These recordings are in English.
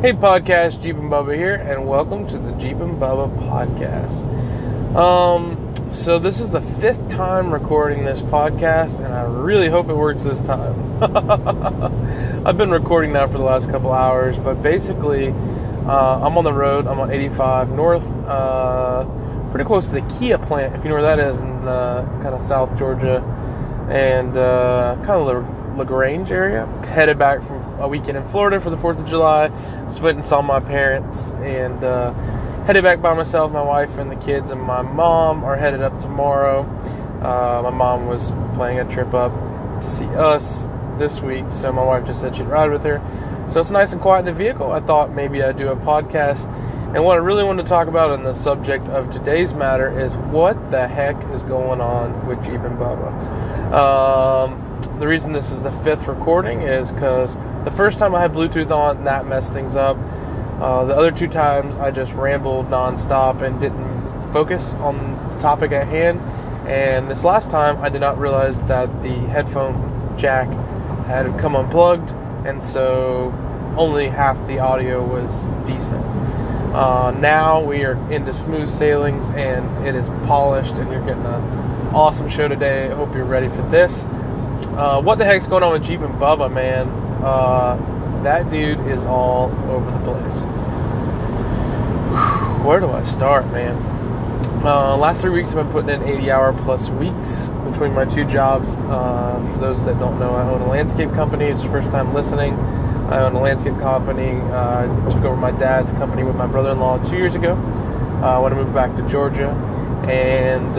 Hey, podcast, Jeep and Bubba here, and welcome to the Jeep and Bubba podcast. Um, so this is the fifth time recording this podcast, and I really hope it works this time. I've been recording now for the last couple hours, but basically, uh, I'm on the road. I'm on 85 North, uh, pretty close to the Kia plant, if you know where that is, in kind of South Georgia, and uh, kind of the LaGrange area. Headed back from a weekend in Florida for the 4th of July. Just went and saw my parents and uh, headed back by myself. My wife and the kids and my mom are headed up tomorrow. Uh, my mom was planning a trip up to see us this week, so my wife just said she'd ride with her. So it's nice and quiet in the vehicle. I thought maybe I'd do a podcast. And what I really want to talk about on the subject of today's matter is what the heck is going on with Jeep and Bubba. Um, the reason this is the fifth recording is because the first time I had Bluetooth on, that messed things up. Uh, the other two times, I just rambled nonstop and didn't focus on the topic at hand. And this last time, I did not realize that the headphone jack had come unplugged, and so only half the audio was decent. Uh, now we are into smooth sailings, and it is polished, and you're getting an awesome show today. I hope you're ready for this. Uh, what the heck's going on with Jeep and Bubba, man? Uh, that dude is all over the place. Where do I start, man? Uh, last three weeks I've been putting in 80 hour plus weeks between my two jobs. Uh, for those that don't know, I own a landscape company. It's your first time listening. I own a landscape company. I uh, took over my dad's company with my brother in law two years ago. When I moved back to Georgia and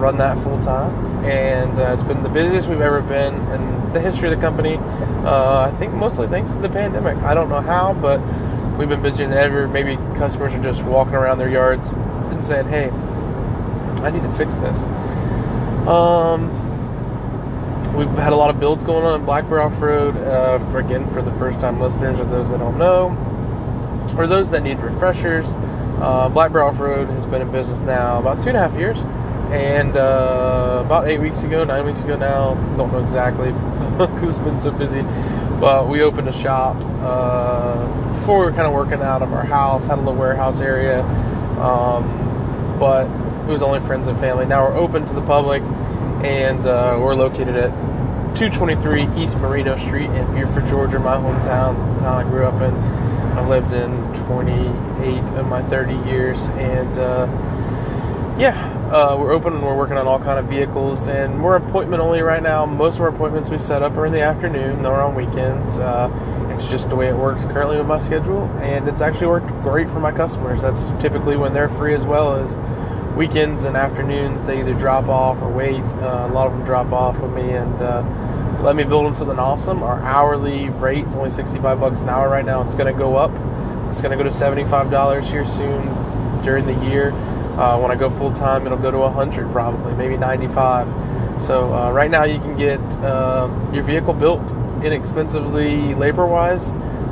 run that full time and uh, it's been the busiest we've ever been in the history of the company. Uh, I think mostly thanks to the pandemic. I don't know how, but we've been busier than ever. Maybe customers are just walking around their yards and saying, "Hey, I need to fix this." Um, we've had a lot of builds going on in Black Bear Off Road. Uh, for again, for the first time listeners or those that don't know, or those that need refreshers. Uh, Black Bear Off Road has been in business now about two and a half years. And uh, about eight weeks ago, nine weeks ago now, don't know exactly because it's been so busy, but we opened a shop. Uh, before we were kind of working out of our house, had a little warehouse area, um, but it was only friends and family. Now we're open to the public, and uh, we're located at 223 East Marino Street in Buford, Georgia, my hometown, the town I grew up in. I've lived in 28 of my 30 years, and uh, yeah, uh, we're open and we're working on all kind of vehicles, and we're appointment only right now. Most of our appointments we set up are in the afternoon, or on weekends. Uh, it's just the way it works currently with my schedule, and it's actually worked great for my customers. That's typically when they're free as well as weekends and afternoons. They either drop off or wait. Uh, a lot of them drop off with me and uh, let me build them something awesome. Our hourly rate is only 65 bucks an hour right now. It's going to go up. It's going to go to $75 here soon during the year. Uh, when I go full time, it'll go to 100 probably, maybe 95. So uh, right now, you can get uh, your vehicle built inexpensively labor wise,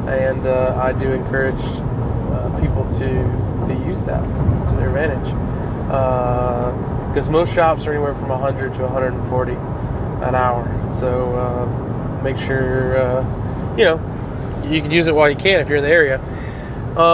and uh, I do encourage uh, people to to use that to their advantage. Because uh, most shops are anywhere from 100 to 140 an hour. So make sure you know you can use it while you can if you're in the area.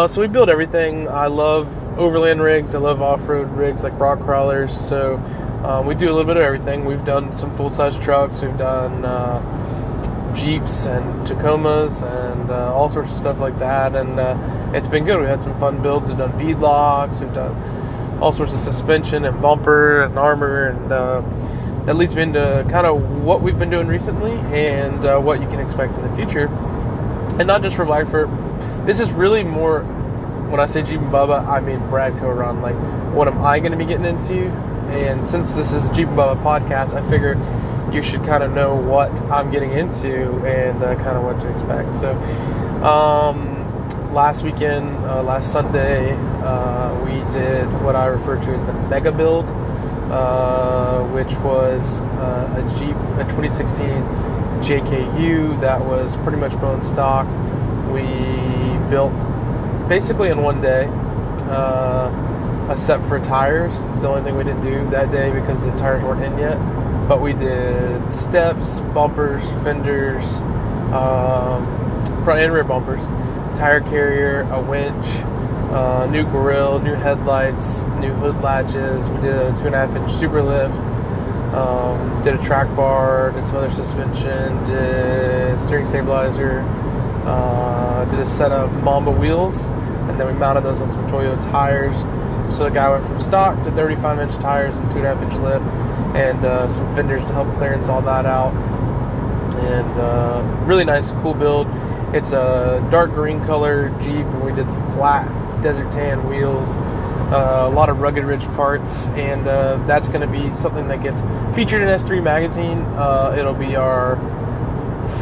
so we build everything. I love overland rigs. I love off-road rigs like rock crawlers. So um, we do a little bit of everything. We've done some full-size trucks. We've done uh, Jeeps and Tacomas and uh, all sorts of stuff like that. And uh, it's been good. We had some fun builds. We've done bead locks. We've done all sorts of suspension and bumper and armor. And uh, that leads me into kind of what we've been doing recently and uh, what you can expect in the future. And not just for Blackfoot. This is really more when I say Jeep and Bubba, I mean Brad Coron. Like, what am I going to be getting into? And since this is the Jeep and Bubba podcast, I figure you should kind of know what I'm getting into and uh, kind of what to expect. So, um, last weekend, uh, last Sunday, uh, we did what I refer to as the mega build, uh, which was uh, a Jeep, a 2016 JKU that was pretty much bone stock. We built basically in one day. Uh, except for tires, it's the only thing we didn't do that day because the tires weren't in yet. But we did steps, bumpers, fenders, um, front and rear bumpers, tire carrier, a winch, uh, new grill, new headlights, new hood latches. We did a two and a half inch Superlift. Um, did a track bar, did some other suspension, did steering stabilizer, uh, did a set of Mamba wheels, and then we mounted those on some Toyo tires. So the guy went from stock to 35 inch tires and two and a half inch lift, and uh, some fenders to help clearance all that out. And uh, really nice, cool build. It's a dark green color Jeep, and we did some flat desert tan wheels, uh, a lot of rugged ridge parts, and uh, that's going to be something that gets featured in S3 magazine. Uh, it'll be our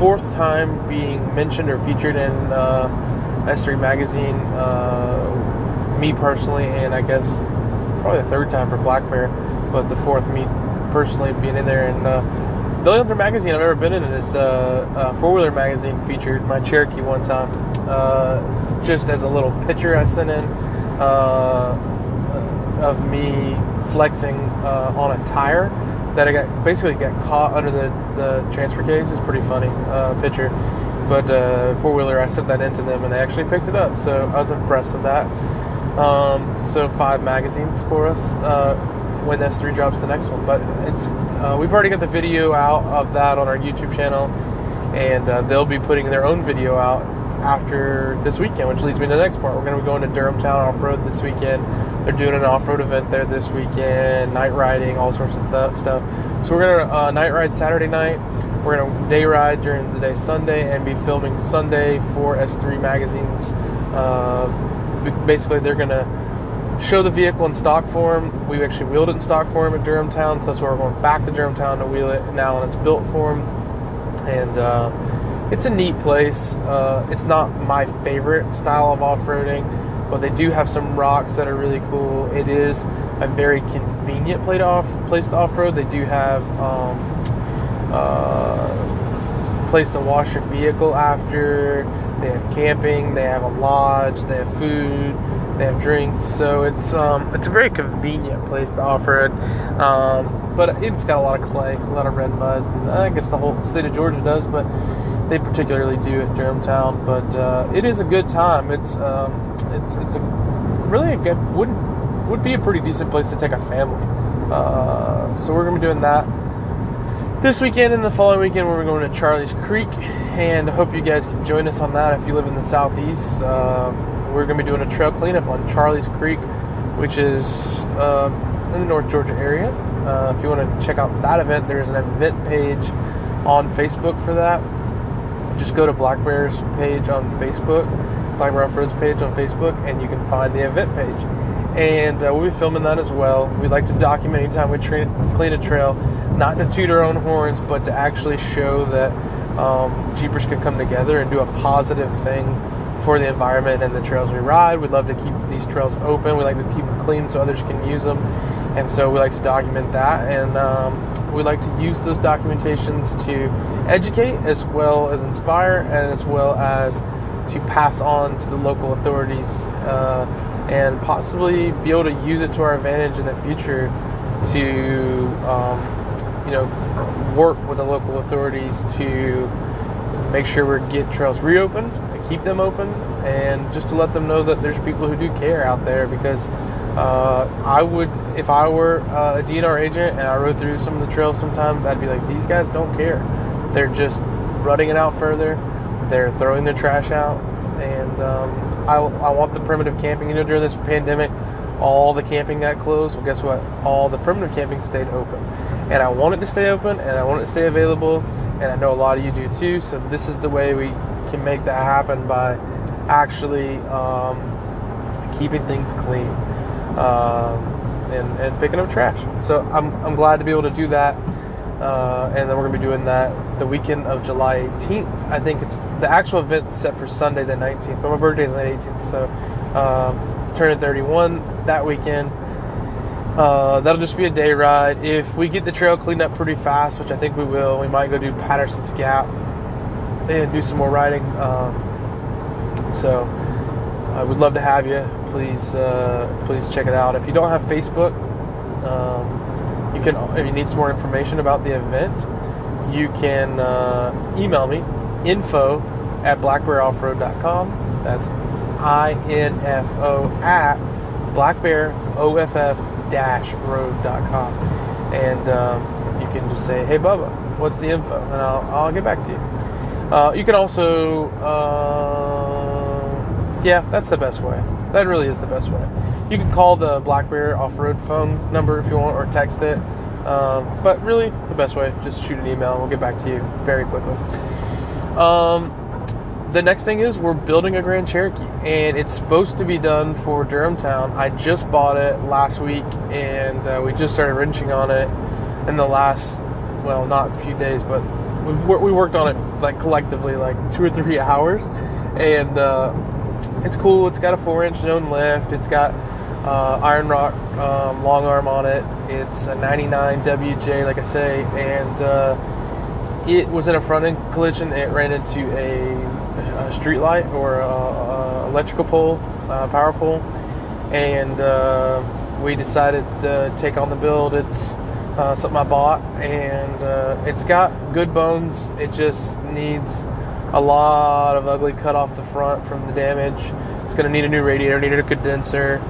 fourth time being mentioned or featured in uh, S3 magazine. Uh, me personally, and I guess probably the third time for Black Bear, but the fourth me personally being in there. And uh, the only other magazine I've ever been in is uh, Four Wheeler Magazine featured my Cherokee one time, uh, just as a little picture I sent in uh, of me flexing uh, on a tire that I got basically got caught under the, the transfer case. is pretty funny uh, picture. But uh, four wheeler, I sent that into them and they actually picked it up. So I was impressed with that. Um, so five magazines for us uh, when S3 drops the next one. But it's uh, we've already got the video out of that on our YouTube channel, and uh, they'll be putting their own video out after this weekend, which leads me to the next part. We're going to be going to Durhamtown off road this weekend. They're doing an off road event there this weekend, night riding, all sorts of stuff. So we're going to uh, night ride Saturday night. We're going to day ride during the day Sunday and be filming Sunday for S3 magazines. Uh, basically, they're going to show the vehicle in stock form. We actually wheeled it in stock form at Durhamtown, so that's where we're going back to Durhamtown to wheel it now in its built form. And uh, it's a neat place. Uh, it's not my favorite style of off-roading, but they do have some rocks that are really cool. It is a very convenient place to off place to off-road. They do have um, uh, place to wash your vehicle after. They have camping. They have a lodge. They have food. They have drinks. So it's um, it's a very convenient place to off-road. Um, but it's got a lot of clay, a lot of red mud. I guess the whole state of Georgia does, but they particularly do at Durhamtown. But uh, it is a good time. It's um, it's it's a, really a good would would be a pretty decent place to take a family. Uh, so we're gonna be doing that this weekend and the following weekend. We're going to Charlie's Creek, and I hope you guys can join us on that if you live in the southeast. Uh, we're gonna be doing a trail cleanup on Charlie's Creek, which is uh, in the North Georgia area. Uh, if you want to check out that event, there's an event page on Facebook for that just go to Black Bear's page on Facebook, Black Bear Off Road's page on Facebook, and you can find the event page. And uh, we'll be filming that as well. We'd like to document anytime we tra- clean a trail, not to toot our own horns, but to actually show that um, Jeepers can come together and do a positive thing for the environment and the trails we ride. We'd love to keep these trails open. We like to keep them clean so others can use them. And so we like to document that. And um, we like to use those documentations to educate as well as inspire and as well as to pass on to the local authorities uh, and possibly be able to use it to our advantage in the future to, um, you know, work with the local authorities to make sure we get trails reopened and keep them open and just to let them know that there's people who do care out there because uh, I would, if I were uh, a DNR agent and I rode through some of the trails sometimes, I'd be like, these guys don't care. They're just running it out further. They're throwing their trash out. And um, I, I want the primitive camping. You know, during this pandemic, all the camping got closed. Well, guess what? All the primitive camping stayed open. And I want it to stay open and I want it to stay available. And I know a lot of you do too. So this is the way we can make that happen by actually um, keeping things clean um, and, and picking up trash. So I'm, I'm glad to be able to do that. Uh, and then we're going to be doing that the weekend of July 18th. I think it's the actual event set for Sunday the 19th, but my birthday is the 18th, so um, turning 31 that weekend. Uh, that'll just be a day ride. If we get the trail cleaned up pretty fast, which I think we will, we might go do Patterson's Gap and do some more riding. Um, so I would love to have you. Please, uh, please check it out. If you don't have Facebook, um, you can. If you need some more information about the event, you can uh, email me info at blackbearoffroad.com That's I-N-F-O at blackbearoff-road.com. And um, you can just say, hey, Bubba, what's the info? And I'll, I'll get back to you. Uh, you can also, uh, yeah, that's the best way. That really is the best way. You can call the Black Bear off-road phone number if you want, or text it. Um, but really, the best way, just shoot an email we'll get back to you very quickly. Um, the next thing is we're building a Grand Cherokee, and it's supposed to be done for Durhamtown. I just bought it last week, and uh, we just started wrenching on it in the last, well, not a few days, but we worked on it like collectively like two or three hours, and uh, it's cool. It's got a four-inch zone lift. It's got uh, Iron Rock um, long arm on it. It's a 99 WJ, like I say, and uh, it was in a front end collision. It ran into a, a street light or a, a electrical pole, uh, power pole, and uh, we decided to take on the build. It's uh, something I bought, and uh, it's got good bones. It just needs a lot of ugly cut off the front from the damage. It's going to need a new radiator, needed a condenser,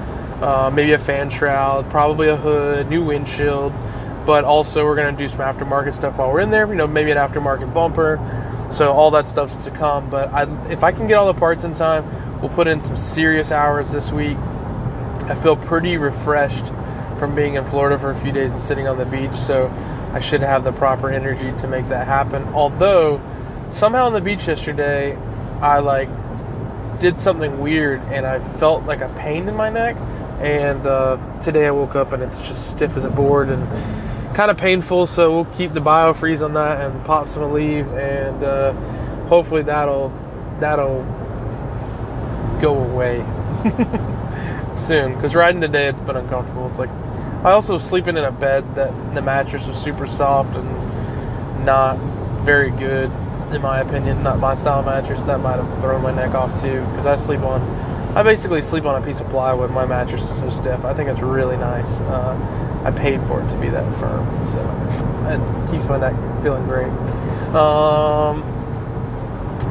uh, maybe a fan shroud, probably a hood, new windshield. But also, we're going to do some aftermarket stuff while we're in there. You know, maybe an aftermarket bumper. So all that stuff's to come. But I, if I can get all the parts in time, we'll put in some serious hours this week. I feel pretty refreshed from being in Florida for a few days and sitting on the beach. So I should have the proper energy to make that happen. Although somehow on the beach yesterday, I like did something weird and I felt like a pain in my neck. And uh, today I woke up and it's just stiff as a board and kind of painful. So we'll keep the biofreeze on that and pop some Aleve and uh, hopefully that'll that'll go away soon. Because riding today it's been uncomfortable. It's like I also was sleeping in a bed that the mattress was super soft and not very good in my opinion. Not my style mattress. That might have thrown my neck off too, because I sleep on. I basically sleep on a piece of plywood. My mattress is so stiff. I think it's really nice. Uh, I paid for it to be that firm, so it keeps my neck feeling great. Um,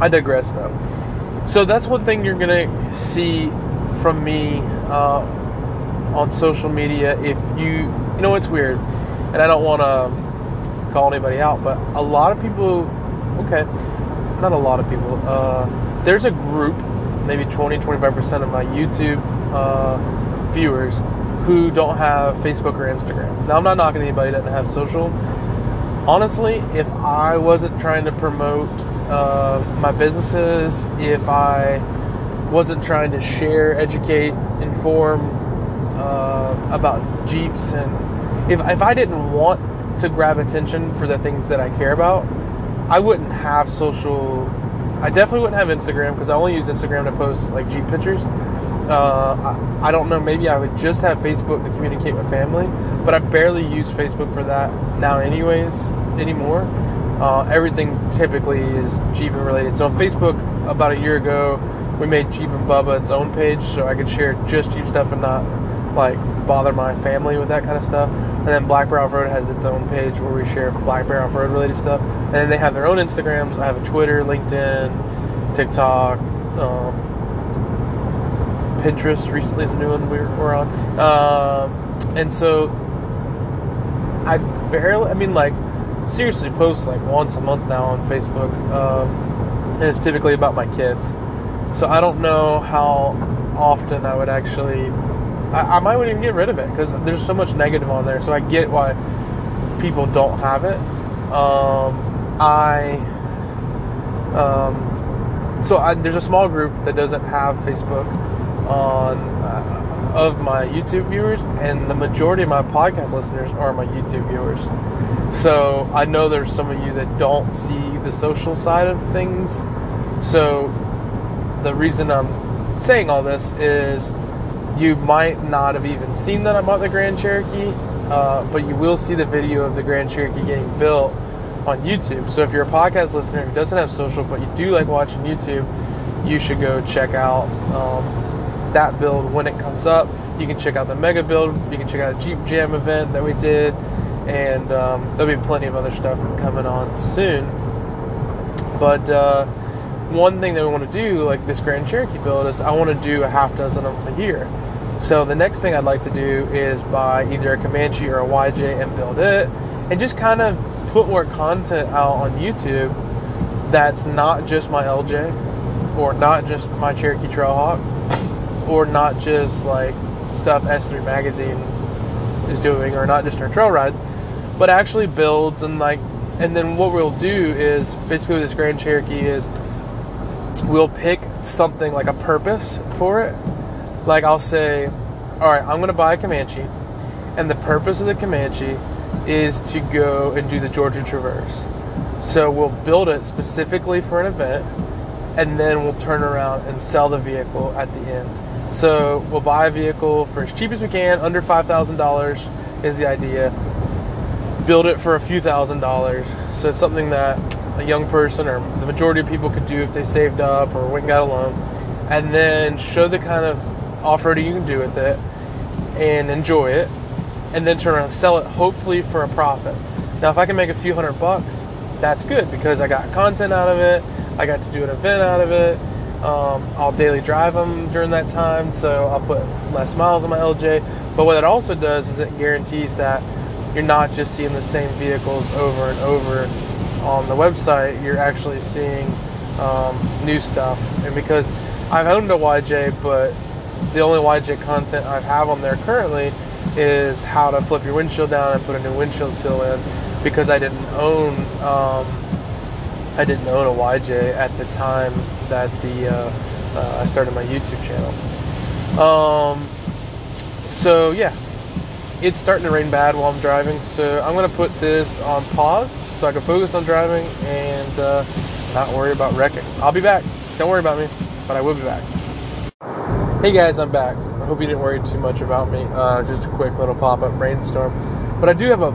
I digress though. So that's one thing you're gonna see from me uh, on social media. If you, you know, it's weird, and I don't want to call anybody out, but a lot of people okay, not a lot of people. Uh, there's a group, maybe 20, 25% of my YouTube uh, viewers who don't have Facebook or Instagram. Now, I'm not knocking anybody that doesn't have social. Honestly, if I wasn't trying to promote uh, my businesses, if I wasn't trying to share, educate, inform uh, about Jeeps, and if, if I didn't want to grab attention for the things that I care about, I wouldn't have social. I definitely wouldn't have Instagram because I only use Instagram to post like Jeep pictures. Uh, I, I, don't know. Maybe I would just have Facebook to communicate with family, but I barely use Facebook for that now, anyways, anymore. Uh, everything typically is Jeep related. So on Facebook, about a year ago, we made Jeep and Bubba its own page, so I could share just Jeep stuff and not like bother my family with that kind of stuff. And then Black Bear Off Road has its own page where we share Black Bear Off Road related stuff. And they have their own Instagrams. I have a Twitter, LinkedIn, TikTok, um, Pinterest recently is a new one we're, we're on. Um, and so I barely, I mean, like, seriously post like once a month now on Facebook. Um, and it's typically about my kids. So I don't know how often I would actually I, I might even get rid of it because there's so much negative on there. So I get why people don't have it. Um, I um, so I, there's a small group that doesn't have Facebook on uh, of my YouTube viewers, and the majority of my podcast listeners are my YouTube viewers. So I know there's some of you that don't see the social side of things. So the reason I'm saying all this is you might not have even seen that I bought the Grand Cherokee, uh, but you will see the video of the Grand Cherokee getting built on YouTube. So if you're a podcast listener who doesn't have social, but you do like watching YouTube, you should go check out um, that build when it comes up. You can check out the mega build. You can check out a Jeep Jam event that we did, and um, there'll be plenty of other stuff coming on soon. But uh, one thing that we want to do, like this Grand Cherokee build, is I want to do a half dozen of them a year. So the next thing I'd like to do is buy either a Comanche or a YJ and build it, and just kind of put more content out on YouTube that's not just my LJ, or not just my Cherokee Trailhawk, or not just like stuff S3 Magazine is doing, or not just our trail rides, but actually builds and like, and then what we'll do is basically this Grand Cherokee is we'll pick something like a purpose for it. Like I'll say, all right, I'm going to buy a Comanche, and the purpose of the Comanche is to go and do the Georgia Traverse. So we'll build it specifically for an event, and then we'll turn around and sell the vehicle at the end. So we'll buy a vehicle for as cheap as we can, under five thousand dollars is the idea. Build it for a few thousand dollars. So it's something that a young person or the majority of people could do if they saved up or went and got a loan, and then show the kind of off-roading you can do with it and enjoy it, and then turn around and sell it hopefully for a profit. Now, if I can make a few hundred bucks, that's good because I got content out of it. I got to do an event out of it. Um, I'll daily drive them during that time, so I'll put less miles on my LJ. But what it also does is it guarantees that you're not just seeing the same vehicles over and over on the website. You're actually seeing um, new stuff. And because I've owned a YJ, but the only YJ content I have on there currently is how to flip your windshield down and put a new windshield seal in because I didn't own um, I didn't own a YJ at the time that the uh, uh, I started my YouTube channel. Um, so yeah, it's starting to rain bad while I'm driving, so I'm gonna put this on pause so I can focus on driving and uh, not worry about wrecking. I'll be back. Don't worry about me, but I will be back. Hey guys, I'm back. Hope you didn't worry too much about me. Uh, just a quick little pop-up rainstorm, but I do have a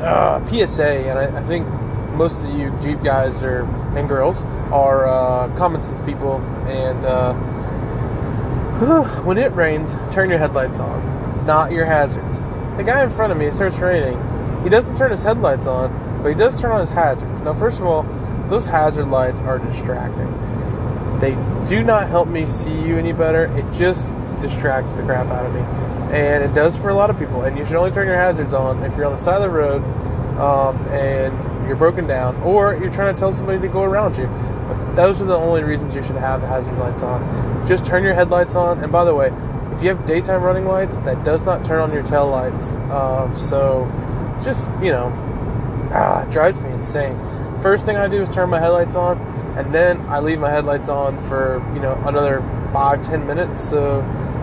uh, PSA, and I, I, think most of you Jeep guys are and girls are uh, common sense people. And uh, when it rains, turn your headlights on, not your hazards. The guy in front of me starts raining. He doesn't turn his headlights on, but he does turn on his hazards. Now, first of all, those hazard lights are distracting. They do not help me see you any better. It just distracts the crap out of me. And it does for a lot of people. And you should only turn your hazards on if you're on the side of the road um, and you're broken down or you're trying to tell somebody to go around you. But those are the only reasons you should have hazard lights on. Just turn your headlights on. And by the way, if you have daytime running lights, that does not turn on your tail lights. Um, so just, you know, ah, it drives me insane. First thing I do is turn my headlights on, and then I leave my headlights on for, you know, another five, ten minutes. So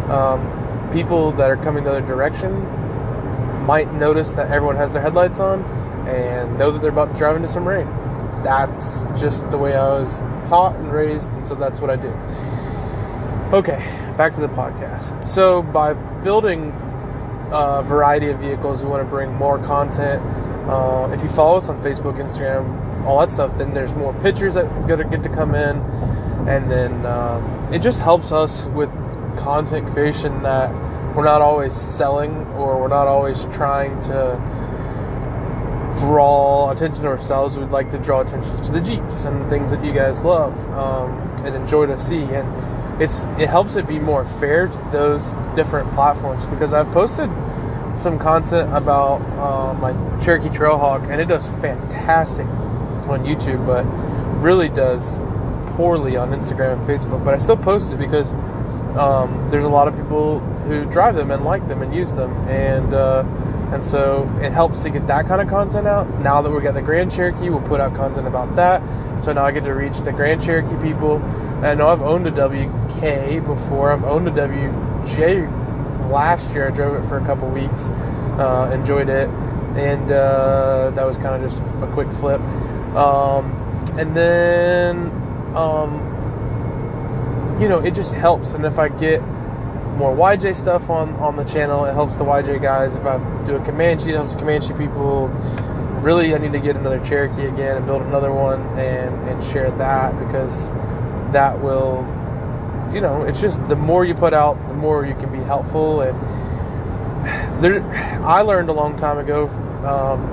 um, people that are coming the other direction might notice that everyone has their headlights on and know that they're about to drive into some rain. That's just the way I was taught and raised, and so that's what I do. Okay, back to the podcast. So, by building a variety of vehicles, we want to bring more content. Uh, if you follow us on Facebook, Instagram, all that stuff, then there's more pictures that get to come in, and then uh, it just helps us with content creation that we're not always selling or we're not always trying to draw attention to ourselves. We'd like to draw attention to the Jeeps and things that you guys love um, and enjoy to see. And it's it helps it be more fair to those different platforms because I've posted some content about uh, my Cherokee Trailhawk and it does fantastic on YouTube, but really does poorly on Instagram and Facebook. But I still post it because um, there's a lot of people who drive them and like them and use them, and uh, and so it helps to get that kind of content out. Now that we got the Grand Cherokee, we'll put out content about that. So now I get to reach the Grand Cherokee people. I know I've owned a WK before. I've owned a WJ last year. I drove it for a couple weeks, uh, enjoyed it, and uh, that was kind of just a quick flip. Um, and then um, you know, it just helps. And if I get more YJ stuff on on the channel, it helps the YJ guys. If I do a Comanche, it helps Comanche people. Really, I need to get another Cherokee again and build another one and and share that because that will, you know, it's just the more you put out, the more you can be helpful. And there, I learned a long time ago um,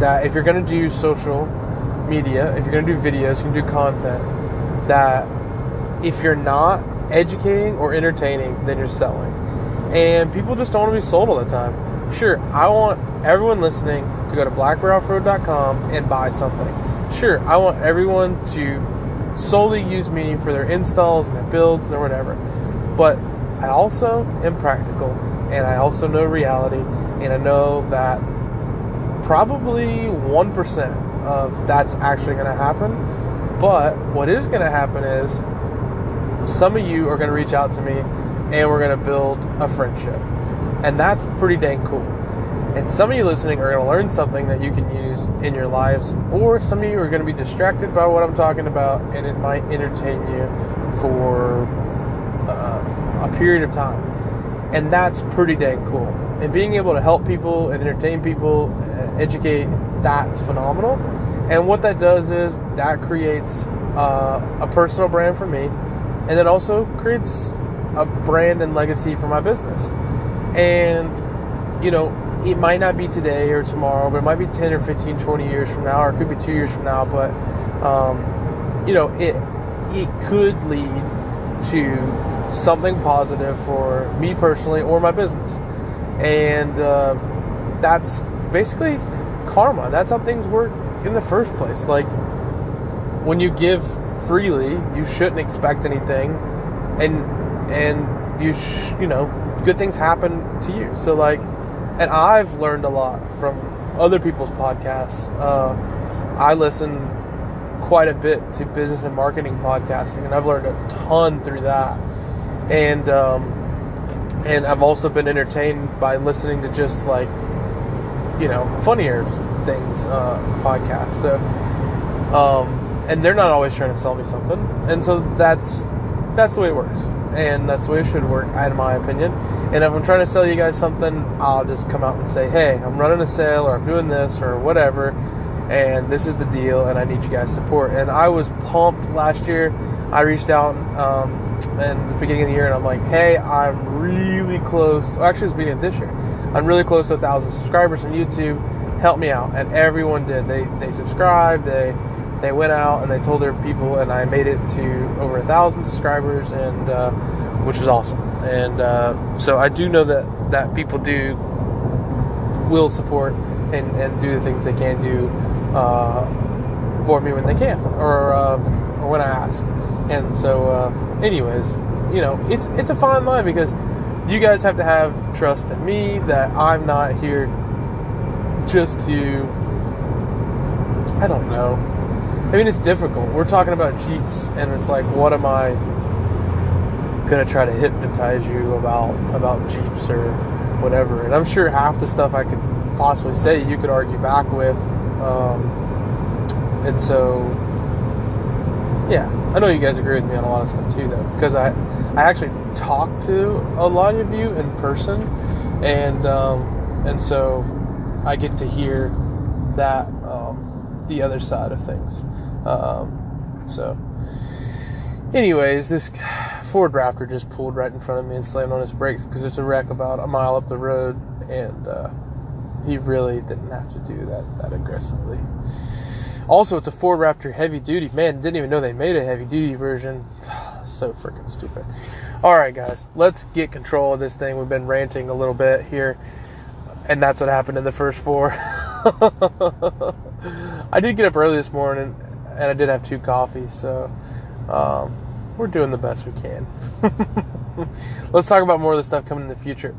that if you're going to do social media, if you're going to do videos, you can do content that if you're not educating or entertaining, then you're selling. And people just don't want to be sold all the time. Sure, I want everyone listening to go to blackbearoffroad.com and buy something. Sure, I want everyone to solely use me for their installs and their builds and their whatever. But I also am practical and I also know reality and I know that probably 1% of that's actually going to happen. But what is going to happen is some of you are going to reach out to me and we're going to build a friendship. And that's pretty dang cool. And some of you listening are going to learn something that you can use in your lives, or some of you are going to be distracted by what I'm talking about, and it might entertain you for uh, a period of time. And that's pretty dang cool. And being able to help people and entertain people, uh, educate, that's phenomenal. And what that does is that creates uh, a personal brand for me, and it also creates a brand and legacy for my business. And, you know, it might not be today or tomorrow, but it might be 10 or 15, 20 years from now, or it could be two years from now. But, um, you know, it, it could lead to something positive for me personally or my business. And uh, that's basically karma. That's how things work in the first place. Like, when you give freely, you shouldn't expect anything. And, and you, sh- you know, good things happen to you. So, like, and I've learned a lot from other people's podcasts. Uh, I listen quite a bit to business and marketing podcasting, and I've learned a ton through that. And um, and I've also been entertained by listening to just like you know funnier things uh, podcasts. So um, and they're not always trying to sell me something, and so that's that's the way it works and that's the way it should work, in my opinion. And if I'm trying to sell you guys something, I'll just come out and say, hey, I'm running a sale, or I'm doing this, or whatever, and this is the deal, and I need you guys' support. And I was pumped last year. I reached out um, in the beginning of the year, and I'm like, hey, I'm really close. Well, actually, it's beginning of this year. I'm really close to a thousand subscribers on YouTube. Help me out, and everyone did. They they subscribed. They they went out and they told their people, and I made it to over a thousand subscribers, and uh, which was awesome. And uh, so I do know that that people do will support and, and do the things they can do uh, for me when they can, or uh, or when I ask. And so, uh, anyways, you know, it's it's a fine line because you guys have to have trust in me that I'm not here just to I don't know I mean, it's difficult. We're talking about Jeeps, and it's like, what am I gonna try to hypnotize you about about Jeeps or whatever? And I'm sure half the stuff I could possibly say you could argue back with. Um, and so, yeah, I know you guys agree with me on a lot of stuff too, though, because I I actually talked to a lot of you in person, and um, and so I get to hear that um, the other side of things. Um, so, anyways, this Ford Raptor just pulled right in front of me and slammed on his brakes because there's a wreck about a mile up the road, and uh, he really didn't have to do that that aggressively. Also, it's a Ford Raptor heavy duty. Man, didn't even know they made a heavy duty version. so freaking stupid. All right, guys, let's get control of this thing. We've been ranting a little bit here, and that's what happened in the first four. I did get up early this morning and I did have two coffees, so um, we're doing the best we can. Let's talk about more of the stuff coming in the future.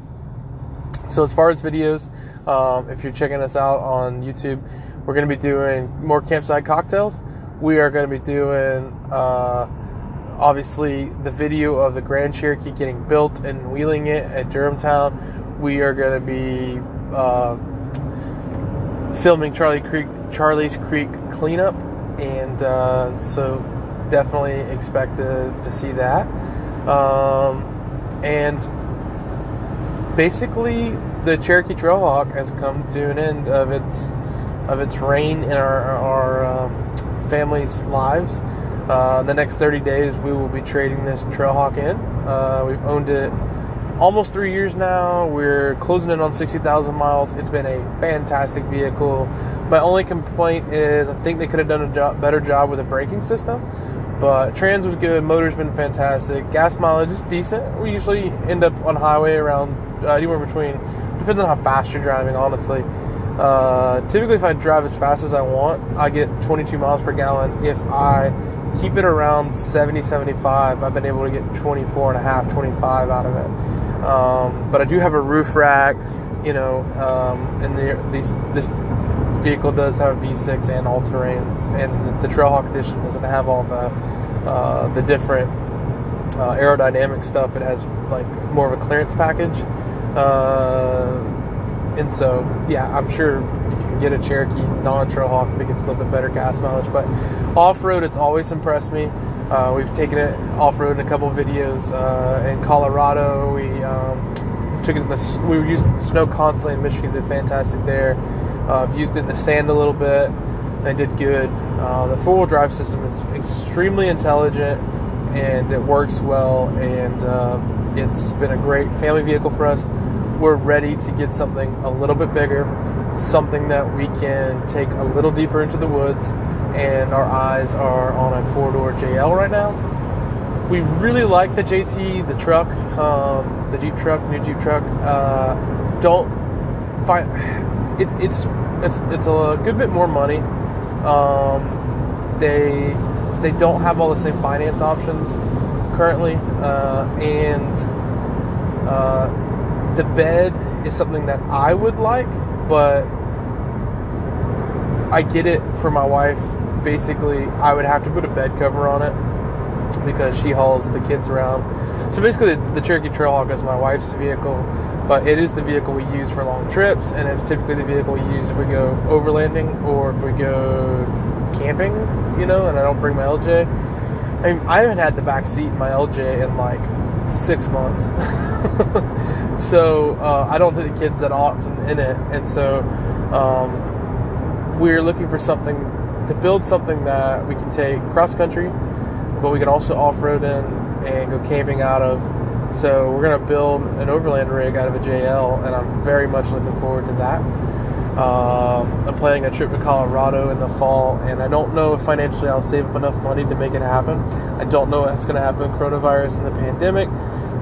So, as far as videos, um, if you're checking us out on YouTube, we're going to be doing more campsite cocktails. We are going to be doing, uh, obviously, the video of the Grand Cherokee getting built and wheeling it at Durhamtown. We are going to be uh, filming Charlie Creek, Charlie's Creek cleanup and uh, so definitely expect to, to see that. Um, and basically, the Cherokee Trailhawk has come to an end of its of its reign in our our um, families' lives. Uh, the next 30 days, we will be trading this Trailhawk in. Uh, we've owned it almost three years now. We're closing in on 60,000 miles. It's been a fantastic vehicle. My only complaint is I think they could have done a job, better job with the braking system, But trans was good. Motor's been fantastic. Gas mileage is decent. We usually end up on highway around uh, anywhere between. Depends on how fast you're driving, honestly. Uh, typically, if I drive as fast as I want, I get 22 miles per gallon. If I keep it around 70, 75, I've been able to get 24 and a half, 25 out of it. Um, but I do have a roof rack, you know, um, and the, these, this vehicle does have V6 and all terrains, and the Trailhawk Edition doesn't have all the uh, the different uh, aerodynamic stuff. It has like more of a clearance package. Uh, and so, yeah, I'm sure if you can get a Cherokee non-Trailhawk that gets a little bit better gas mileage. But off-road, it's always impressed me. Uh, we've taken it off-road in a couple videos uh, in Colorado. We um, took it in the we were using the snow constantly in Michigan. Did fantastic there. Uh, I've used it in the sand a little bit. I did good. Uh, the four-wheel drive system is extremely intelligent and it works well. And uh, it's been a great family vehicle for us we're ready to get something a little bit bigger, something that we can take a little deeper into the woods, and our eyes are on a four door JL right now. We really like the JT, the truck, um, the Jeep truck, new Jeep truck. Uh, don't find it's it's it's it's a good bit more money. Um, they they don't have all the same finance options currently, uh, and uh, the bed is something that I would like, but I get it for my wife. Basically, I would have to put a bed cover on it because she hauls the kids around. So basically, the, Cherokee Trailhawk is my wife's vehicle, but it is the vehicle we use for long trips, and it's typically the vehicle we use if we go overlanding or if we go camping, you know, and I don't bring my LJ. I mean, I haven't had the back seat in my LJ in like six months. so uh, I don't take the kids that often in it, and so um, we're looking for something to build something that we can take cross country, but we can also off road in and go camping out of. So we're gonna build an overland rig out of a JL, and I'm very much looking forward to that. Um, I'm planning a trip to Colorado in the fall, and I don't know if financially I'll save up enough money to make it happen. I don't know what's going to happen, coronavirus and the pandemic,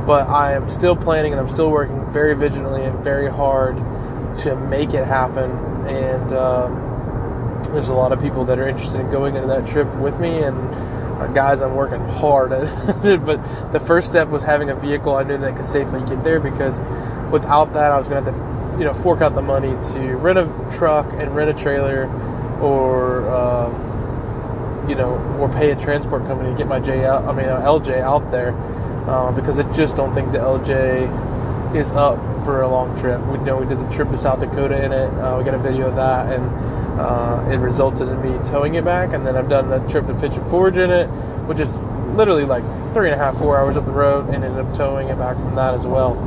but I am still planning and I'm still working very vigilantly and very hard to make it happen. And um, there's a lot of people that are interested in going into that trip with me, and uh, guys, I'm working hard but the first step was having a vehicle I knew that could safely get there because without that, I was going to have to you know fork out the money to rent a truck and rent a trailer, or um, you know, or pay a transport company to get my J out. I mean, uh, LJ out there uh, because I just don't think the LJ is up for a long trip. We you know we did the trip to South Dakota in it. Uh, we got a video of that, and uh, it resulted in me towing it back. And then I've done a trip to Pigeon Forge in it, which is literally like three and a half, four hours up the road, and ended up towing it back from that as well.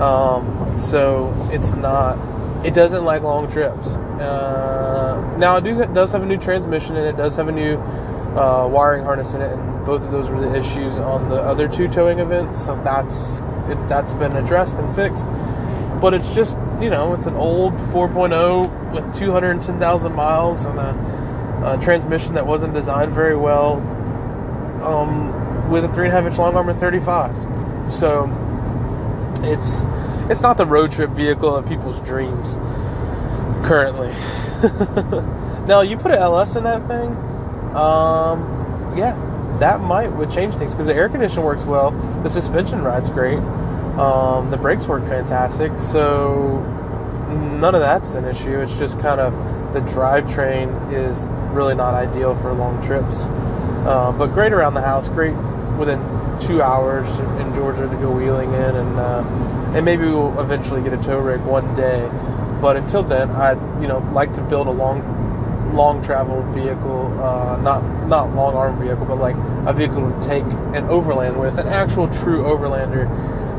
Um, so it's not. It doesn't like long trips. Uh, now it, do, it does have a new transmission and it does have a new uh, wiring harness in it, and both of those were the issues on the other two towing events. So that's it, that's been addressed and fixed. But it's just you know it's an old 4.0 with 210,000 miles and a, a, transmission that wasn't designed very well, um, with a three and a half inch long arm and 35. So it's it's not the road trip vehicle of people's dreams currently. now you put an LS in that thing, um, yeah, that might would change things because the air conditioning works well, the suspension rides great, um, the brakes work fantastic. So none of that's an issue. It's just kind of the drivetrain is really not ideal for long trips, uh, but great around the house. Great within two hours in Georgia to go wheeling in, and uh, and maybe we'll eventually get a tow rig one day. But until then, I you know like to build a long long travel vehicle, uh, not not long arm vehicle, but like a vehicle to take an overland with, an actual true overlander,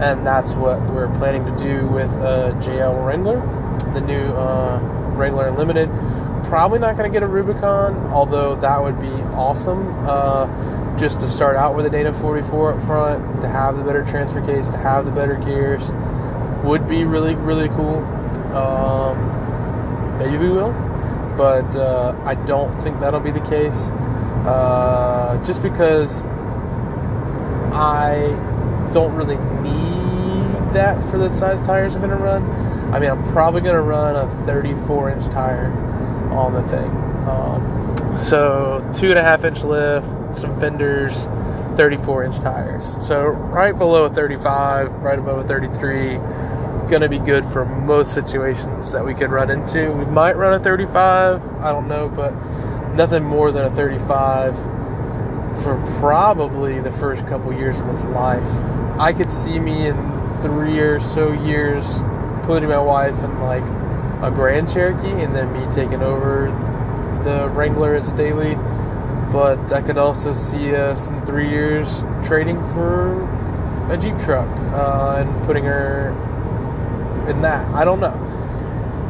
and that's what we're planning to do with a JL Wrangler, the new uh, Wrangler limited. Probably not going to get a Rubicon, although that would be awesome. Uh, just to start out with a Dana 44 up front, to have the better transfer case, to have the better gears, would be really, really cool. Um, maybe we will, but uh, I don't think that'll be the case. uh, just because I don't really need that for the size tires I'm going to run. I mean, I'm probably going to run a 34 inch tire on the thing. Um, so, two and a half inch lift, some fenders, 34 inch tires. So, right below a 35, right above a 33 going to be good for most situations that we could run into. We might run a 35, I don't know, but nothing more than a 35 for probably the first couple years of its life. I could see me in three or so years putting my wife in like a Grand Cherokee and then me taking over the Wrangler as a daily. But I could also see us in three years trading for a Jeep truck uh, and putting her in that. I don't know.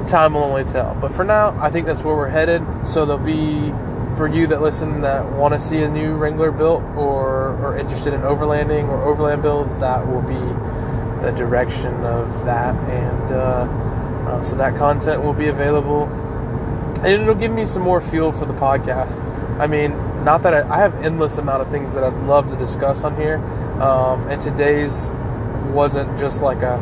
Time will only tell. But for now, I think that's where we're headed. So there'll be for you that listen that want to see a new Wrangler built or are interested in overlanding or overland builds, that will be the direction of that. And uh, uh, so that content will be available. And it'll give me some more fuel for the podcast. I mean, not that I, I have endless amount of things that I'd love to discuss on here. Um, and today's wasn't just like a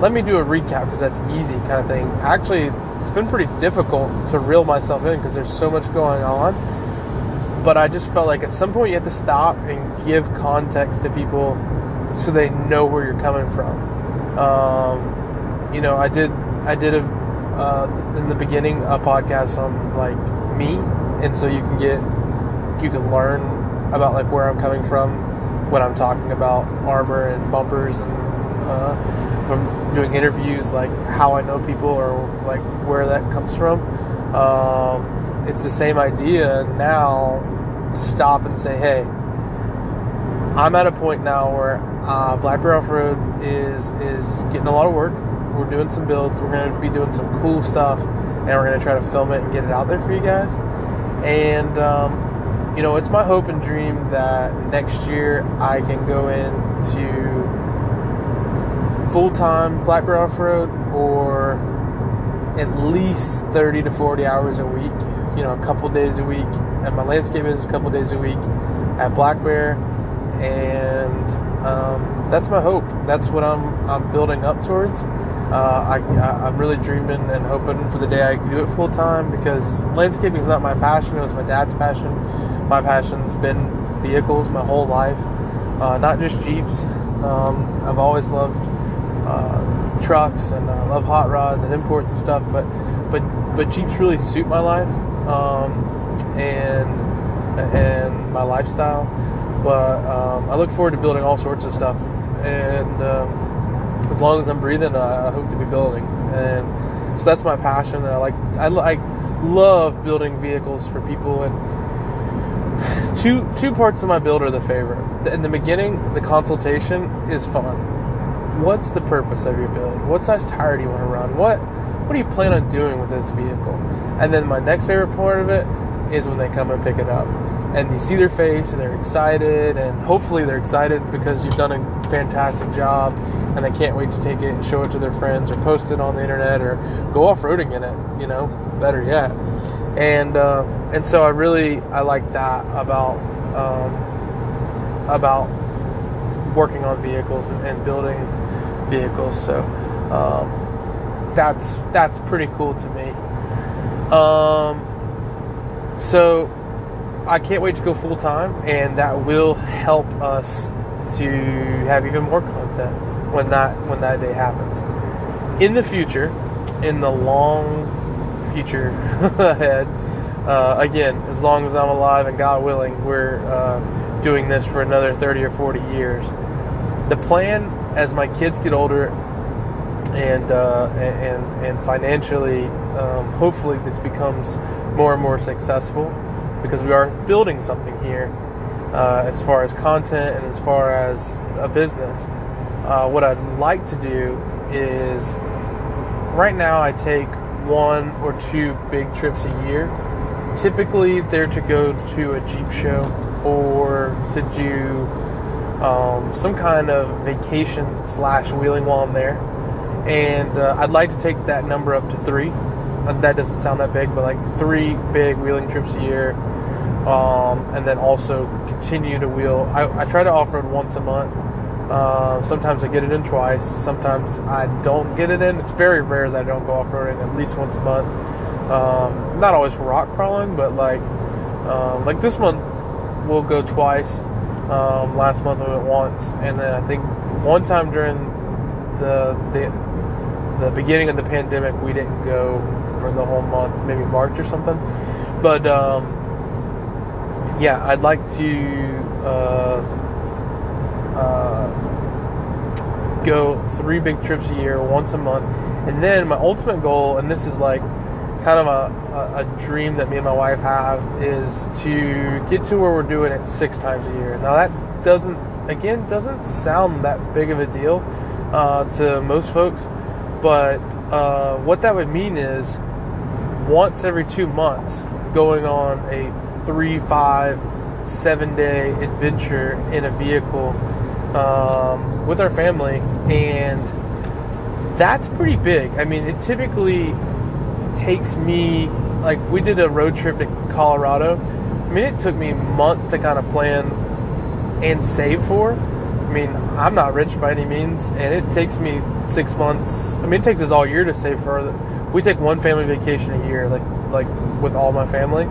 let me do a recap because that's easy kind of thing. Actually, it's been pretty difficult to reel myself in because there's so much going on. But I just felt like at some point you have to stop and give context to people so they know where you're coming from. Um, you know, I did I did a uh, in the beginning a podcast on like me, and so you can get you can learn about like where I'm coming from when I'm talking about armor and bumpers and uh, I'm doing interviews, like how I know people or like where that comes from. Um, it's the same idea now to stop and say, hey, I'm at a point now where uh, Black Bear Off Road is is getting a lot of work. We're doing some builds. We're going to be doing some cool stuff, and we're going to try to film it and get it out there for you guys. And um, you know, it's my hope and dream that next year I can go into full time Black Bear Off Road or at least 30 to 40 hours a week, you know, a couple days a week at my landscape business, a couple days a week at Black Bear. And um, that's my hope. That's what I'm, I'm building up towards. Uh, I, am really dreaming and hoping for the day I can do it full time because landscaping is not my passion. It was my dad's passion. My passion's been vehicles my whole life, uh, not just Jeeps. Um, I've always loved uh, trucks and I love hot rods and imports and stuff. But but but Jeeps really suit my life um, and and my lifestyle. But um, I look forward to building all sorts of stuff, and um, as long as I'm breathing, I, hope to be building. And so that's my passion. And I like I like love building vehicles for people and two two parts of my build are the favorite. In the beginning, the consultation is fun what's the purpose of your build? What size tire do you want to run? What what do you plan on doing with this vehicle? And then my next favorite part of it is when they come and pick it up. And you see their face and they're excited and hopefully they're excited because you've done a fantastic job and they can't wait to take it and show it to their friends or post it on the internet or go off-roading in it, you know, better yet. And uh, and so I really I like that about um, about working on vehicles and, and building vehicles. So um, that's that's pretty cool to me. Um, so I can't wait to go full time, and that will help us to have even more content when that when that day happens. In the future, in the long future ahead, uh, again, as long as I'm alive and God willing, we're uh, doing this for another 30 or 40 years the plan as my kids get older and uh, and and financially, um, hopefully this becomes more and more successful because we are building something here uh, as far as content and as far as a business. Uh, what I'd like to do is right now I take one or two big trips a year. Typically, they're to go to a Jeep show or to do um, some kind of vacation slash wheeling while I'm there. And uh, I'd like to take that number up to three. Uh, that doesn't sound that big, but like three big wheeling trips a year um, and then also continue to wheel. I, I try to off road once a month. Uh, sometimes I get it in twice. Sometimes I don't get it in. It's very rare that I don't go off roading at least once a month. Um, not always rock crawling, but like um, like this month we'll go twice. Um, last month we went once, and then I think one time during the the the beginning of the pandemic we didn't go for the whole month, maybe March or something. But um, yeah, I'd like to uh, uh, go three big trips a year, once a month, and then my ultimate goal, and this is like kind of a, a, dream that me and my wife have is to get to where we're doing it six times a year. Now that doesn't, again, doesn't sound that big of a deal uh, to most folks, but uh, what that would mean is once every two months going on a three, five, seven day adventure in a vehicle um, with our family, and that's pretty big. I mean, it typically takes me like we did a road trip to Colorado. I mean, it took me months to kind of plan and save for. I mean, I'm not rich by any means, and it takes me six months. I mean, it takes us all year to save for. We take one family vacation a year, like like with all my family,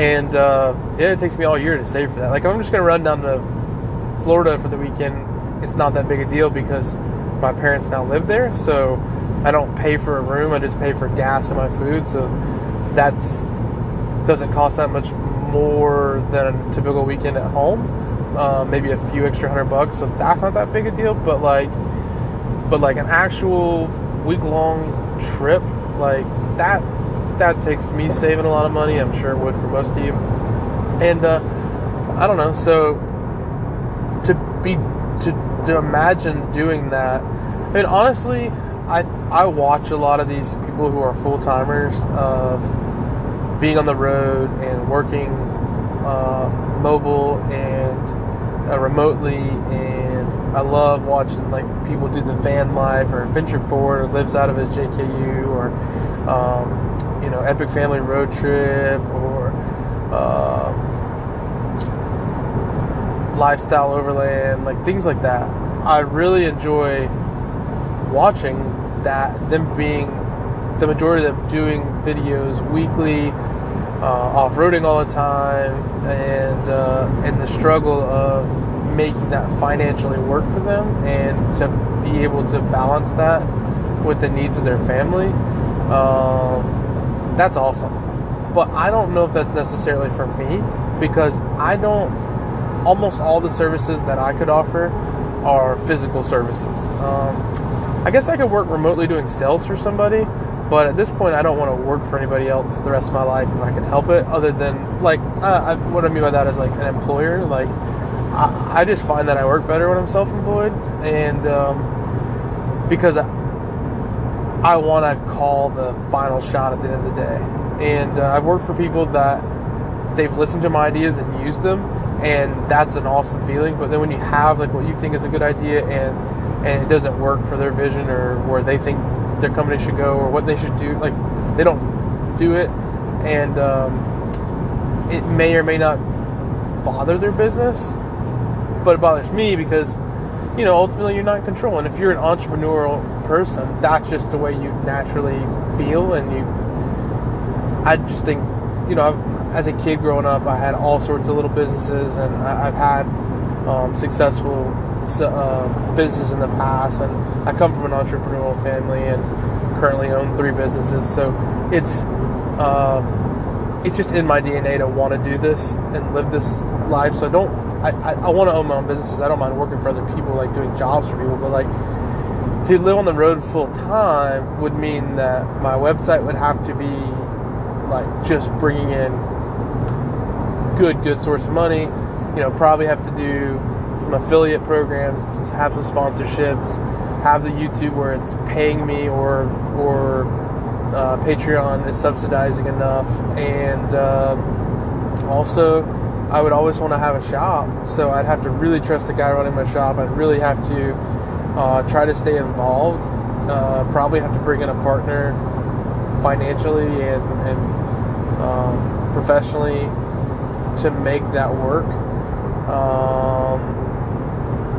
and uh, yeah, it takes me all year to save for that. Like, I'm just gonna run down to Florida for the weekend. It's not that big a deal because my parents now live there, so I don't pay for a room. I just pay for gas and my food. So that's doesn't cost that much more than a typical weekend at home. Uh, maybe a few extra hundred bucks. So that's not that big a deal. But like, but like an actual week long trip, like that, that takes me saving a lot of money. I'm sure it would for most of you. And uh, I don't know. So to be to, to imagine doing that. I mean, honestly, I I watch a lot of these people who are full timers of being on the road and working uh, mobile and uh, remotely, and I love watching like people do the van life or Venture Forward or lives out of his JKU or um, you know Epic Family Road Trip or uh, Lifestyle Overland, like things like that. I really enjoy watching that them being the majority of them doing videos weekly, off roading all the time, and uh, and the struggle of making that financially work for them, and to be able to balance that with the needs of their family. Um, that's awesome, but I don't know if that's necessarily for me because I don't. Almost all the services that I could offer are physical services. Um, I guess I could work remotely doing sales for somebody, but at this point, I don't want to work for anybody else the rest of my life if I can help it. Other than like, I, what I mean by that is like an employer. Like, I, I, just find that I work better when I'm self-employed, and um, because I, I want to call the final shot at the end of the day. And uh, I've worked for people that they've listened to my ideas and used them, and that's an awesome feeling. But then when you have like what you think is a good idea and and it doesn't work for their vision or where they think their company should go or what they should do. Like they don't do it, and um, it may or may not bother their business, but it bothers me because you know ultimately you're not in control. And if you're an entrepreneurial person, that's just the way you naturally feel, and you. I just think, you know, I've, as a kid growing up, I had all sorts of little businesses, and I, have had um, successful uh, business in the past, and I come from an entrepreneurial family and currently own three businesses. So it's um, it's just in my DNA to want to do this and live this life. So I don't I, I, I want to own my own businesses. I don't mind working for other people, like doing jobs for people, but like to live on the road full time would mean that my website would have to be like just bringing in good good source of money. You know, probably have to do some affiliate programs, have some sponsorships, have the YouTube where it's paying me or or uh, Patreon is subsidizing enough, and uh, also I would always want to have a shop, so I'd have to really trust the guy running my shop. I'd really have to uh, try to stay involved. Uh, probably have to bring in a partner financially and, and um, professionally to make that work. Um,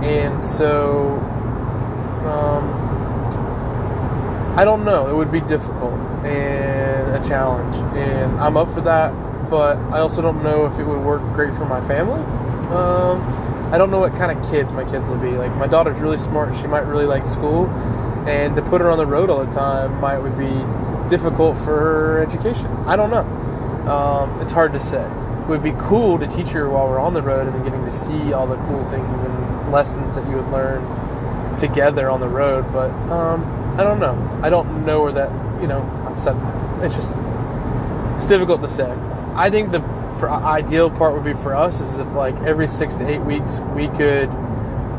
and so, um, I don't know. It would be difficult and a challenge, and I'm up for that. But I also don't know if it would work great for my family. Um, I don't know what kind of kids my kids will be. Like my daughter's really smart; she might really like school, and to put her on the road all the time might would be difficult for her education. I don't know. Um, it's hard to say. It would be cool to teach her while we're on the road and getting to see all the cool things and lessons that you would learn together on the road. But um, I don't know. I don't know where that, you know, I've said that. It's just, it's difficult to say. I think the for ideal part would be for us is if like every six to eight weeks we could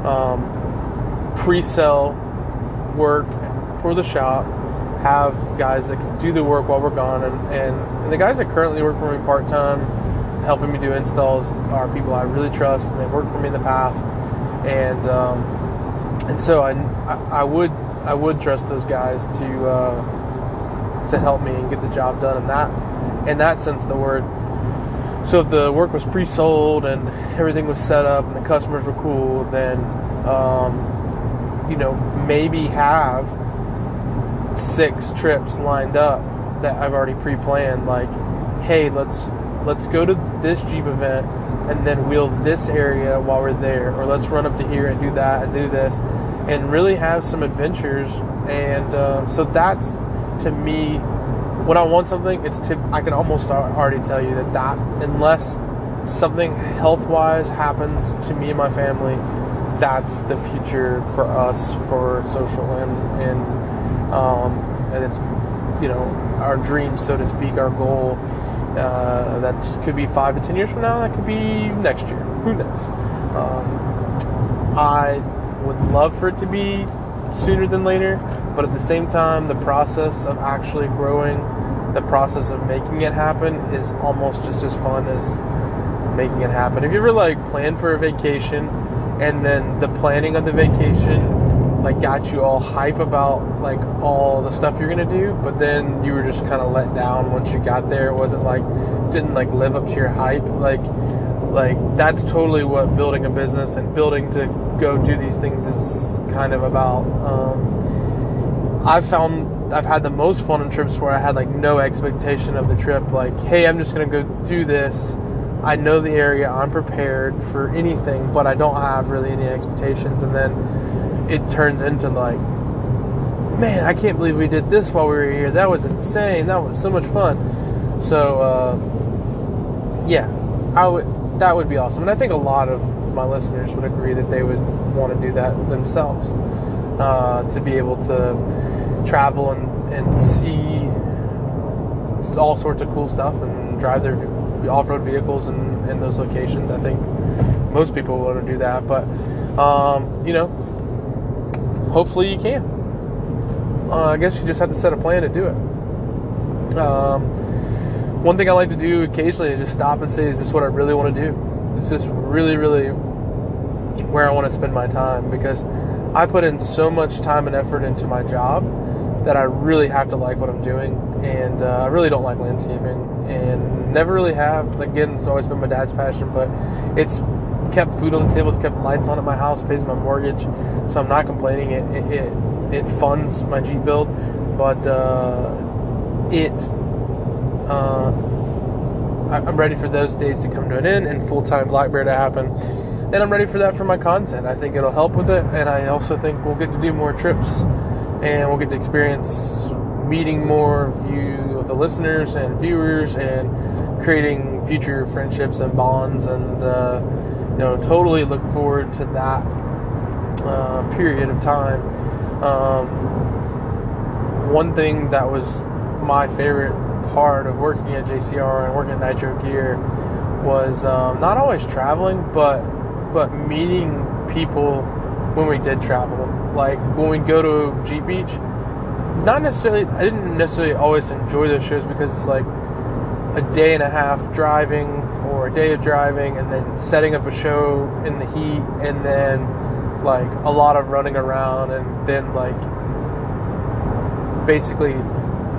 um, pre-sell work for the shop, have guys that can do the work while we're gone, and, and, and the guys that currently work for me part time, helping me do installs, are people I really trust, and they've worked for me in the past, and um, and so I, I, I would I would trust those guys to uh, to help me and get the job done in that in that sense of the word. So if the work was pre-sold and everything was set up and the customers were cool, then um, you know maybe have six trips lined up that I've already pre-planned. Like, hey, let's let's go to this Jeep event and then wheel this area while we're there, or let's run up to here and do that and do this and really have some adventures. And uh, so that's to me, when I want something, it's to I can almost already tell you that that unless something health wise happens to me and my family, that's the future for us for social and and um, and it's you know our dream, so to speak, our goal. Uh, that could be five to ten years from now. That could be next year. Who knows? Um, I would love for it to be sooner than later, but at the same time, the process of actually growing, the process of making it happen is almost just as fun as making it happen. Have you ever like planned for a vacation and then the planning of the vacation like got you all hype about like all the stuff you're gonna do, but then you were just kind of let down once you got there? It wasn't like didn't like live up to your hype. Like like that's totally what building a business and building to go do these things is kind of about. Um, I've found I've had the most fun in trips where I had like no expectation of the trip. Like, hey, I'm just gonna go do this. I know the area. I'm prepared for anything, but I don't have really any expectations. And then it turns into like, man, I can't believe we did this while we were here. That was insane. That was so much fun. So, uh, yeah, I would. That would be awesome. And I think a lot of my listeners would agree that they would want to do that themselves uh, to be able to travel and, and see all sorts of cool stuff and drive their off-road vehicles in, in those locations. I think most people want to do that, but um, you know, hopefully you can. Uh, I guess you just have to set a plan to do it. Um, one thing I like to do occasionally is just stop and say, "Is this what I really want to do? Is this really, really where I want to spend my time because I put in so much time and effort into my job that I really have to like what I'm doing, and uh, I really don't like landscaping, and never really have. Again, it's always been my dad's passion, but it's kept food on the table, it's kept lights on at my house, pays my mortgage, so I'm not complaining. It it it, it funds my Jeep build, but uh, it. Uh, I'm ready for those days to come to an end and full time Black Bear to happen and I'm ready for that for my content. I think it'll help with it, and I also think we'll get to do more trips, and we'll get to experience meeting more of you, the listeners and viewers, and creating future friendships and bonds, and uh, you know, totally look forward to that uh, period of time. Um, one thing that was my favorite part of working at JCR and working at Nitro Gear was um, not always traveling, but but meeting people when we did travel. Like when we go to Jeep Beach, not necessarily, I didn't necessarily always enjoy those shows because it's like a day and a half driving a day of driving and then setting up a show in the heat and then like a lot of running around and then like basically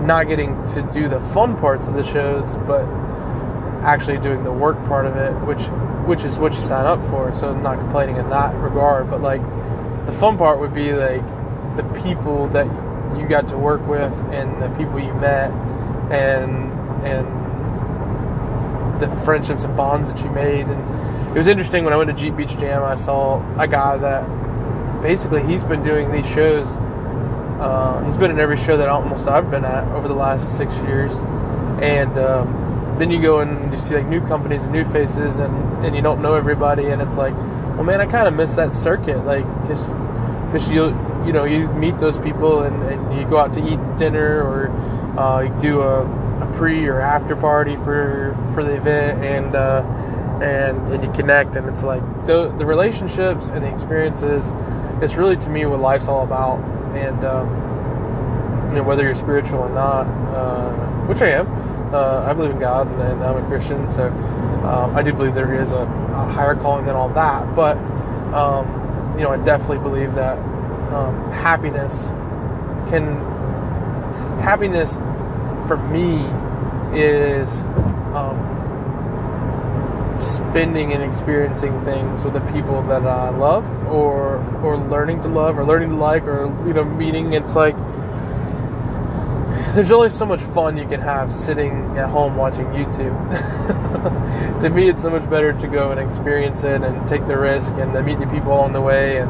not getting to do the fun parts of the shows but actually doing the work part of it, which which is what you sign up for. So I'm not complaining in that regard, but like the fun part would be like the people that you got to work with and the people you met and and the friendships and bonds that you made. And it was interesting when I went to Jeep Beach Jam I saw a guy that basically he's been doing these shows uh, he's been in every show that almost I've been at over the last six years. And um, then you go and you see like new companies and new faces and, and you don't know everybody. And it's like well man I kind of miss that circuit like because because you you know you meet those people and, and you go out to eat dinner or uh, you do a, a, pre or after party for for the event and uh, and and you connect and it's like the the relationships and the experiences it's really to me what life's all about. And um, you know whether you're spiritual or not uh, which I am uh, I believe in God and, and, I'm a Christian so um, I do believe there is a, a, higher calling than all that. But um, you know I definitely believe that um, happiness can happiness for me is um, spending and experiencing things with the people that I love, or or learning to love, or learning to like, or you know, meeting. It's like there's only so much fun you can have sitting at home watching YouTube. to me, it's so much better to go and experience it and take the risk and meet the people along the way and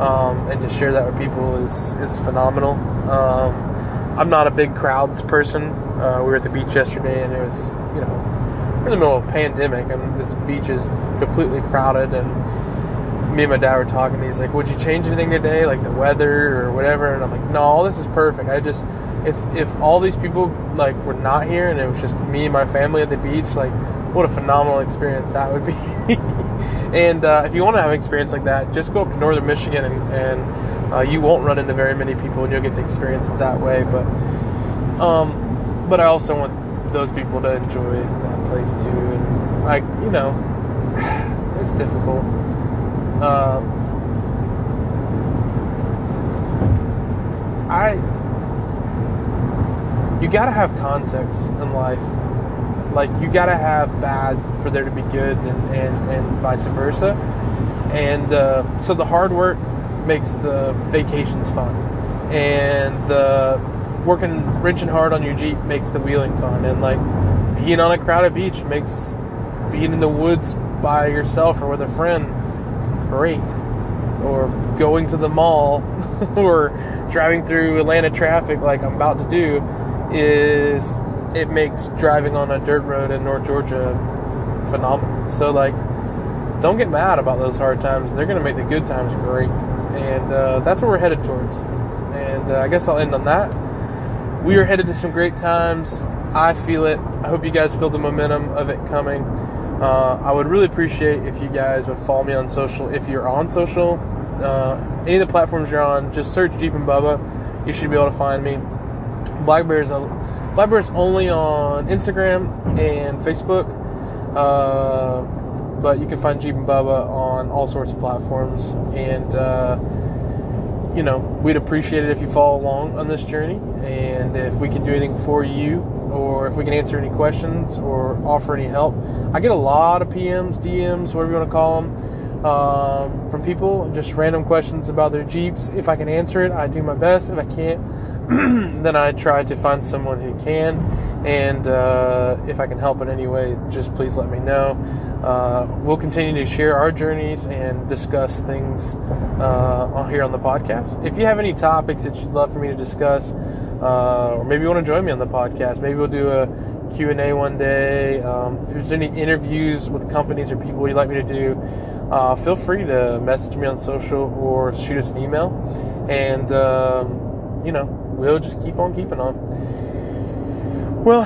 um, and to share that with people is is phenomenal. Um, I'm not a big crowds person. Uh, we were at the beach yesterday, and it was you know we're in the middle of a pandemic, and this beach is completely crowded. And me and my dad were talking. He's like, "Would you change anything today, like the weather or whatever?" And I'm like, "No, this is perfect. I just if if all these people like were not here and it was just me and my family at the beach, like what a phenomenal experience that would be." And uh, if you want to have an experience like that, just go up to northern Michigan and, and uh, you won't run into very many people and you'll get to experience it that way. But um, but I also want those people to enjoy that place too. And like you know, it's difficult. Uh, I you got to have context in life like you gotta have bad for there to be good and, and, and vice versa and uh, so the hard work makes the vacations fun and the working wrenching hard on your jeep makes the wheeling fun and like being on a crowded beach makes being in the woods by yourself or with a friend great or going to the mall or driving through atlanta traffic like i'm about to do is it makes driving on a dirt road in North Georgia phenomenal. So like, don't get mad about those hard times. They're going to make the good times great, and uh, that's where we're headed towards. And uh, I guess I'll end on that. We are headed to some great times. I feel it. I hope you guys feel the momentum of it coming. Uh, I would really appreciate if you guys would follow me on social. If you're on social, uh, any of the platforms you're on, just search Jeep and Bubba. You should be able to find me. Black Bear's Blackbear's only on Instagram and Facebook, uh, but you can find Jeep and Bubba on all sorts of platforms. And uh, you know, we'd appreciate it if you follow along on this journey, and if we can do anything for you, or if we can answer any questions or offer any help. I get a lot of PMs, DMs, whatever you want to call them. Um, from people, just random questions about their Jeeps. If I can answer it, I do my best. If I can't, then I try to find someone who can. And uh, if I can help in any way, just please let me know. Uh, we'll continue to share our journeys and discuss things uh, here on the podcast. If you have any topics that you'd love for me to discuss, uh, or maybe you want to join me on the podcast, maybe we'll do a Q&A one day. Um, if there's any interviews with companies or people you'd like me to do, uh, feel free to message me on social or shoot us an email. And, um, you know, we'll just keep on keeping on. Well,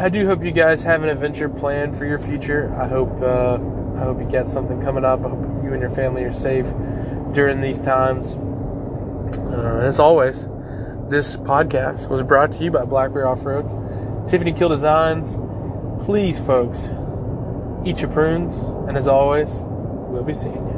I do hope you guys have an adventure planned for your future. I hope uh, I hope you got something coming up. I hope you and your family are safe during these times. Uh, as always, this podcast was brought to you by Black Bear Off Road, Tiffany Kill Designs. Please, folks, eat your prunes, and as always, we'll be seeing you.